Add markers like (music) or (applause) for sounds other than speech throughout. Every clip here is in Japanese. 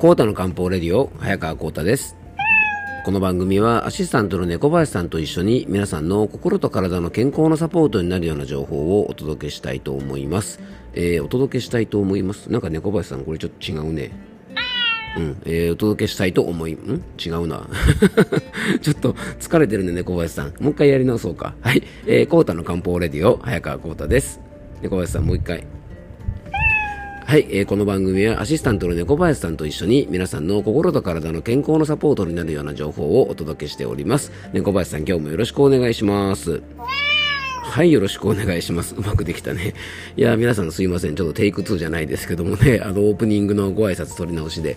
コータの漢方レディオ早川コータですこの番組はアシスタントの猫林さんと一緒に皆さんの心と体の健康のサポートになるような情報をお届けしたいと思います、えー、お届けしたいと思います？なんか猫林さんこれちょっと違うねうん、えー、お届けしたいと思い、ん？違うな。(laughs) ちょっと疲れてるね、猫林さん。もう一回やり直そうか。はい。えー、コータの漢方レディオ、早川コータです。猫林さん、もう一回。はい、えー、この番組はアシスタントの猫林さんと一緒に皆さんの心と体の健康のサポートになるような情報をお届けしております。猫林さん、今日もよろしくお願いします。はい、よろしくお願いします。うまくできたね。いや、皆さんすいません。ちょっとテイク2じゃないですけどもね、(laughs) あの、オープニングのご挨拶取り直しで。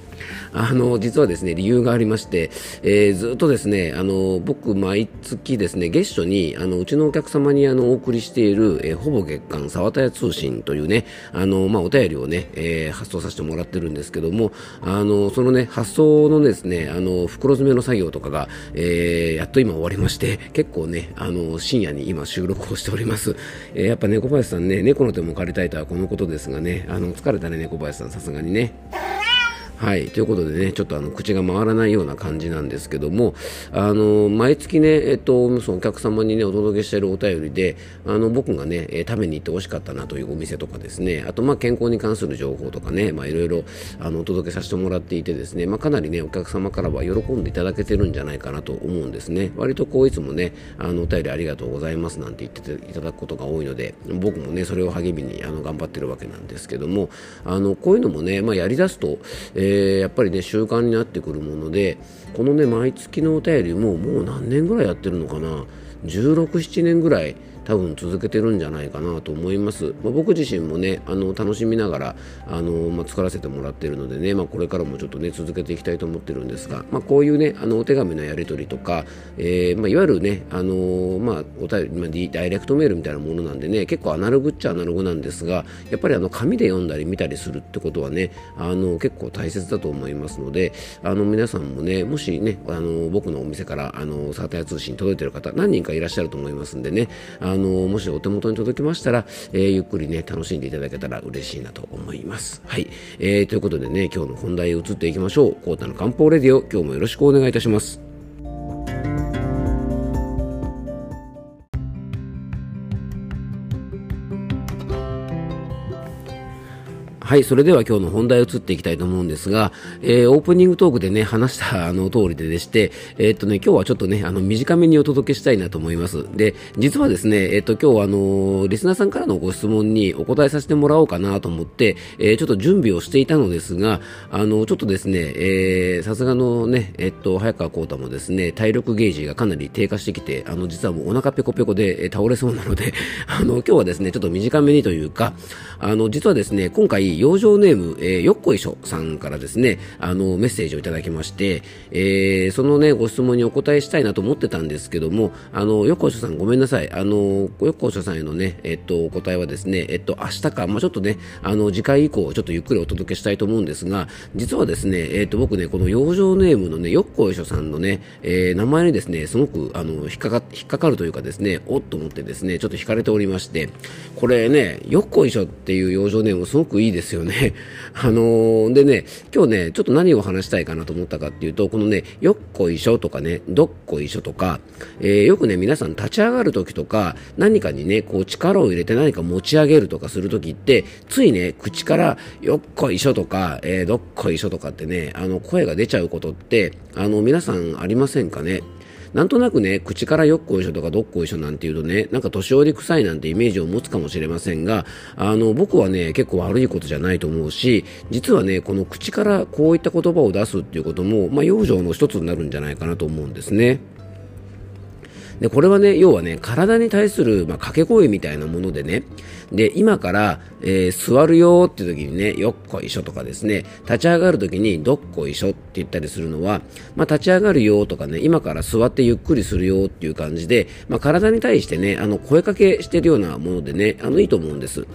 あの、実はですね、理由がありまして、えー、ずっとですね、あの、僕、毎月ですね、月初に、あの、うちのお客様に、あの、お送りしている、えー、ほぼ月間沢田屋通信というね、あの、まあ、お便りをね、えー、発送させてもらってるんですけども、あの、そのね、発送のですね、あの、袋詰めの作業とかが、えー、やっと今終わりまして、結構ね、あの、深夜に今収録をしてしております。えー、やっぱ猫林さんね、猫の手も借りたいとはこのことですがね、あの、疲れたね、猫林さん、さすがにね。はい。ということでね、ちょっとあの、口が回らないような感じなんですけども、あの、毎月ね、えっと、そのお客様にね、お届けしているお便りで、あの、僕がね、え食べに行って美味しかったなというお店とかですね、あと、まあ、健康に関する情報とかね、まあ、いろいろ、あの、お届けさせてもらっていてですね、まあ、かなりね、お客様からは喜んでいただけてるんじゃないかなと思うんですね。割とこう、いつもね、あの、お便りありがとうございますなんて言ってていただくことが多いので、僕もね、それを励みに、あの、頑張ってるわけなんですけども、あの、こういうのもね、まあ、やりだすと、えー、やっぱりね、習慣になってくるものでこのね毎月のお便りももう何年ぐらいやってるのかな？16、7年ぐらい多分続けてるんじゃないかなと思います、まあ、僕自身もねあの楽しみながらあの、まあ、作らせてもらってるのでね、まあ、これからもちょっとね続けていきたいと思ってるんですが、まあ、こういうねあのお手紙のやり取りとか、えーまあ、いわゆるねあの、まあ、お便り、まあ、ダイレクトメールみたいなものなんでね結構アナログっちゃアナログなんですがやっぱりあの紙で読んだり見たりするってことはねあの結構大切だと思いますのであの皆さんもねもしねあの僕のお店からあのサータヤ通信届いてる方何人かいらっしゃると思いますんでねあのもしお手元に届きましたら、えー、ゆっくりね、楽しんでいただけたら嬉しいなと思います。はい。えー、ということでね、今日の本題へ移っていきましょう。コータの漢方レディオ、今日もよろしくお願いいたします。はい、それでは今日の本題を移っていきたいと思うんですが、えー、オープニングトークでね、話した (laughs) あの通りででして、えー、っとね、今日はちょっとね、あの、短めにお届けしたいなと思います。で、実はですね、えー、っと、今日はあの、リスナーさんからのご質問にお答えさせてもらおうかなと思って、えちょっと準備をしていたのですが、あの、ちょっとですね、えさすがのね、えっと、早川幸太もですね、体力ゲージがかなり低下してきて、あの、実はもうお腹ペコペコで、え倒れそうなので、(laughs) あの、今日はですね、ちょっと短めにというか、あの、実はですね、今回、養生ネーム、えー、よっこいしょさんからですね、あの、メッセージをいただきまして、えー、そのね、ご質問にお答えしたいなと思ってたんですけども、あの、よっこいしょさんごめんなさい。あの、よっこいしょさんへのね、えっと、お答えはですね、えっと、明日か、まあ、ちょっとね、あの、次回以降、ちょっとゆっくりお届けしたいと思うんですが、実はですね、えっと、僕ね、この養生ネームのね、よっこいしょさんのね、えー、名前にですね、すごく、あの、引っかか、引っかかるというかですね、おっと思ってですね、ちょっと惹かれておりまして、これね、よっこいしょっていう養生ネームすごくいいですですよね。(laughs) あのー、でね、今日ね、ちょっと何を話したいかなと思ったかっていうと、このね、よっこいしょとかね、どっこいしょとか、えー、よくね、皆さん立ち上がるときとか、何かにね、こう力を入れて何か持ち上げるとかするときって、ついね、口からよっこいしょとか、えー、どっこいしょとかってね、あの、声が出ちゃうことって、あの、皆さんありませんかね？なんとなくね、口からよっこいしょとかどっこいしょなんて言うとね、なんか年寄り臭いなんてイメージを持つかもしれませんが、あの、僕はね、結構悪いことじゃないと思うし、実はね、この口からこういった言葉を出すっていうことも、まあ、養生の一つになるんじゃないかなと思うんですね。で、これはね、要はね、体に対する、まあ、掛け声みたいなものでね、で、今から、えー、座るよって時にね、よっこいしょとかですね、立ち上がる時にどっこいしょって言ったりするのは、まあ、立ち上がるよとかね、今から座ってゆっくりするよっていう感じで、まあ、体に対してね、あの、声かけしてるようなものでね、あの、いいと思うんです。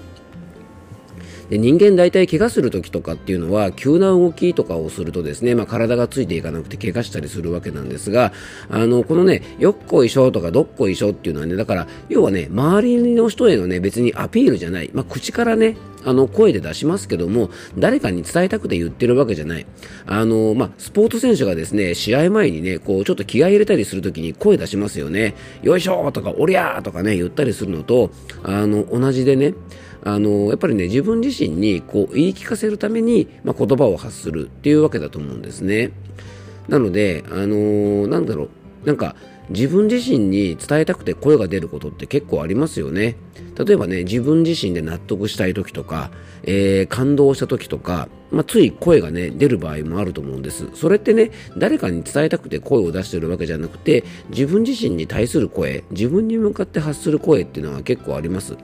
で人間大体怪我する時とかっていうのは急な動きとかをするとですね、まあ、体がついていかなくて怪我したりするわけなんですがあのこのねよっこいしょとかどっこいしょっていうのはねだから要はね周りの人へのね別にアピールじゃない、まあ、口からねあの、声で出しますけども、誰かに伝えたくて言ってるわけじゃない。あの、まあ、スポーツ選手がですね、試合前にね、こう、ちょっと気合い入れたりするときに声出しますよね。よいしょとか、おりゃーとかね、言ったりするのと、あの、同じでね、あのやっぱりね自分自身にこう言い聞かせるために、まあ、言葉を発するっていうわけだと思うんですね。なので、あの、なんだろう、なんか自分自身に伝えたくて声が出ることって結構ありますよね。例えばね、自分自身で納得したい時とか、えー、感動した時とか、まあ、つい声がね、出る場合もあると思うんです。それってね、誰かに伝えたくて声を出してるわけじゃなくて、自分自身に対する声、自分に向かって発する声っていうのは結構あります。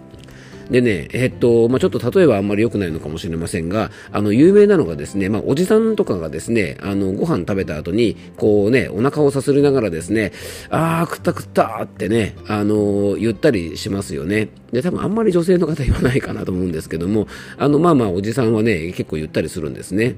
でね、えっと、まあ、ちょっと例えばあんまり良くないのかもしれませんが、あの、有名なのがですね、まあ、おじさんとかがですね、あの、ご飯食べた後に、こうね、お腹をさすりながらですね、あー、食った食ったってね、あの、言ったりしますよね。で、多分あんまり女性の方言わないかなと思うんですけども、あの、まあまあ、おじさんはね、結構言ったりするんですね。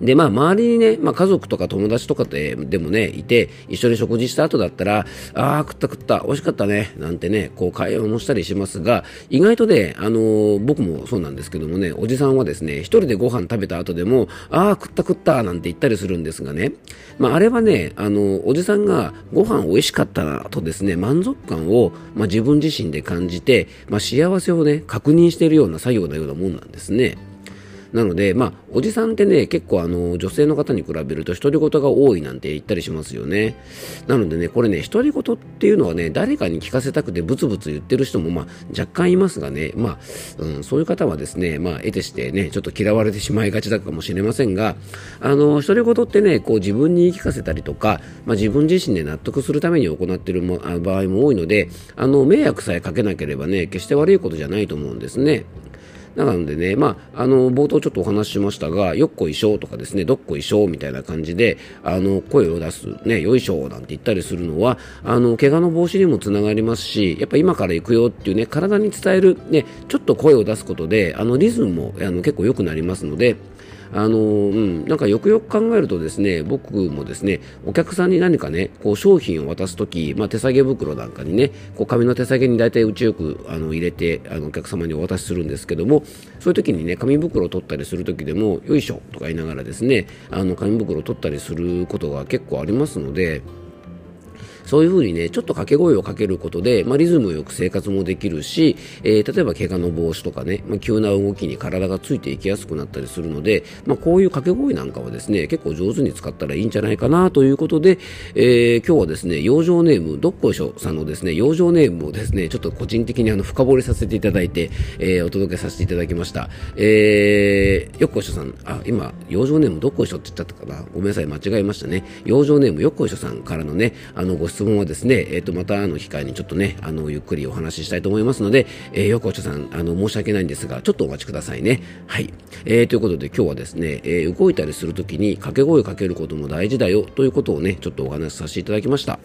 で、まあ、周りにね、まあ、家族とか友達とかででもね、いて、一緒に食事した後だったら、ああ、食った食った、美味しかったね、なんてね、こう会話もしたりしますが、意外とね、あのー、僕もそうなんですけどもね、おじさんはですね、一人でご飯食べた後でも、ああ、食った食った、なんて言ったりするんですがね、まあ、あれはね、あの、おじさんがご飯美味しかったなとですね、満足感を、まあ、自分自身で感じて、まあ、幸せをね、確認しているような作業のようなもんなんですね。なので、まあ、おじさんってね、結構あの、女性の方に比べると独り言が多いなんて言ったりしますよね。なのでね、これね、独り言っていうのはね、誰かに聞かせたくてブツブツ言ってる人も、まあ、若干いますがね、まあ、うん、そういう方はですね、まあ、得てしてね、ちょっと嫌われてしまいがちだかもしれませんが、あの、独り言ってね、こう自分に言い聞かせたりとか、まあ、自分自身で納得するために行っている場合も多いので、あの、迷惑さえかけなければね、決して悪いことじゃないと思うんですね。なのでね、まあ、あの、冒頭ちょっとお話ししましたが、よっこいしょとかですね、どっこいしょみたいな感じで、あの、声を出す、ね、よいしょなんて言ったりするのは、あの、怪我の防止にもつながりますし、やっぱ今から行くよっていうね、体に伝える、ね、ちょっと声を出すことで、あの、リズムも、あの、結構良くなりますので、あのうん、なんかよくよく考えるとですね僕もですねお客さんに何かねこう商品を渡すとき、まあ、手提げ袋なんかにねこう紙の手提げに大体うちよくあの入れてあのお客様にお渡しするんですけどもそういう時にね紙袋を取ったりする時でもよいしょとか言いながらですねあの紙袋を取ったりすることが結構ありますので。そういうふうにね、ちょっと掛け声をかけることで、まあ、リズムよく生活もできるし、えー、例えば怪我の防止とかね、まあ、急な動きに体がついていきやすくなったりするので、まあ、こういう掛け声なんかはですね、結構上手に使ったらいいんじゃないかなということで、えー、今日はですね、養生ネーム、どっこいしょさんのですね、養生ネームをですね、ちょっと個人的にあの深掘りさせていただいて、えー、お届けさせていただきました。えー、よっこいしょさん、あ、今、養生ネームどっこいしょって言ったかな？ごめんなさい、間違えましたね。養生ネームよっこいしょさんからのね、あの、ご質問はですね、えっ、ー、と、またあの機会にちょっとね、あの、ゆっくりお話ししたいと思いますので、えー、横丁さん、あの、申し訳ないんですが、ちょっとお待ちくださいね。はい。えー、ということで今日はですね、えー、動いたりするときに掛け声をかけることも大事だよということをね、ちょっとお話しさせていただきました。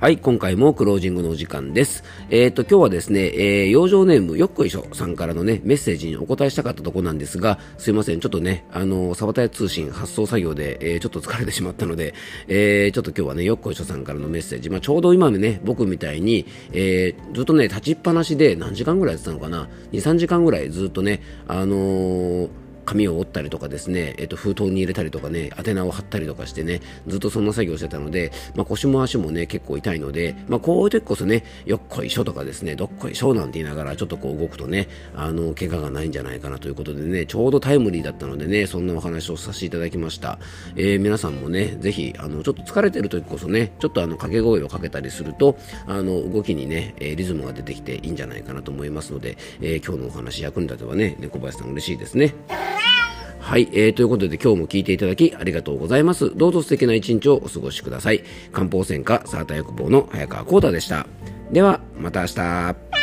はい、今回もクロージングのお時間です。えっ、ー、と、今日はですね、えー、養生ネームよっこいしょさんからのね、メッセージにお答えしたかったとこなんですが、すいません、ちょっとね、あの、サバタヤ通信発送作業で、えー、ちょっと疲れてしまったので、えー、ちょっと今日はね、よっこいしょさんからのメッセージ、まあ、ちょうど今ね、僕みたいに、えー、ずっとね、立ちっぱなしで何時間ぐらいやってたのかな、2、3時間ぐらいずっとね、あのー紙を折ったりとかですね、えっと、封筒に入れたりとかね、宛名を貼ったりとかしてね、ずっとそんな作業してたので、まあ、腰も足もね、結構痛いので、まあ、こういう時こそね、よっこいしょとかですね、どっこいしょなんて言いながら、ちょっとこう動くとね、あの、怪我がないんじゃないかなということでね、ちょうどタイムリーだったのでね、そんなお話をさせていただきました。えー、皆さんもね、ぜひ、あの、ちょっと疲れてる時こそね、ちょっとあの、掛け声をかけたりすると、あの、動きにね、えリズムが出てきていいんじゃないかなと思いますので、えー、今日のお話役に立てばね、猫林さん嬉しいですね。はい、えー、ということで今日も聞いていただきありがとうございます。どうぞ素敵な一日をお過ごしください。漢方専科サータ薬房の早川幸太でした。では、また明日。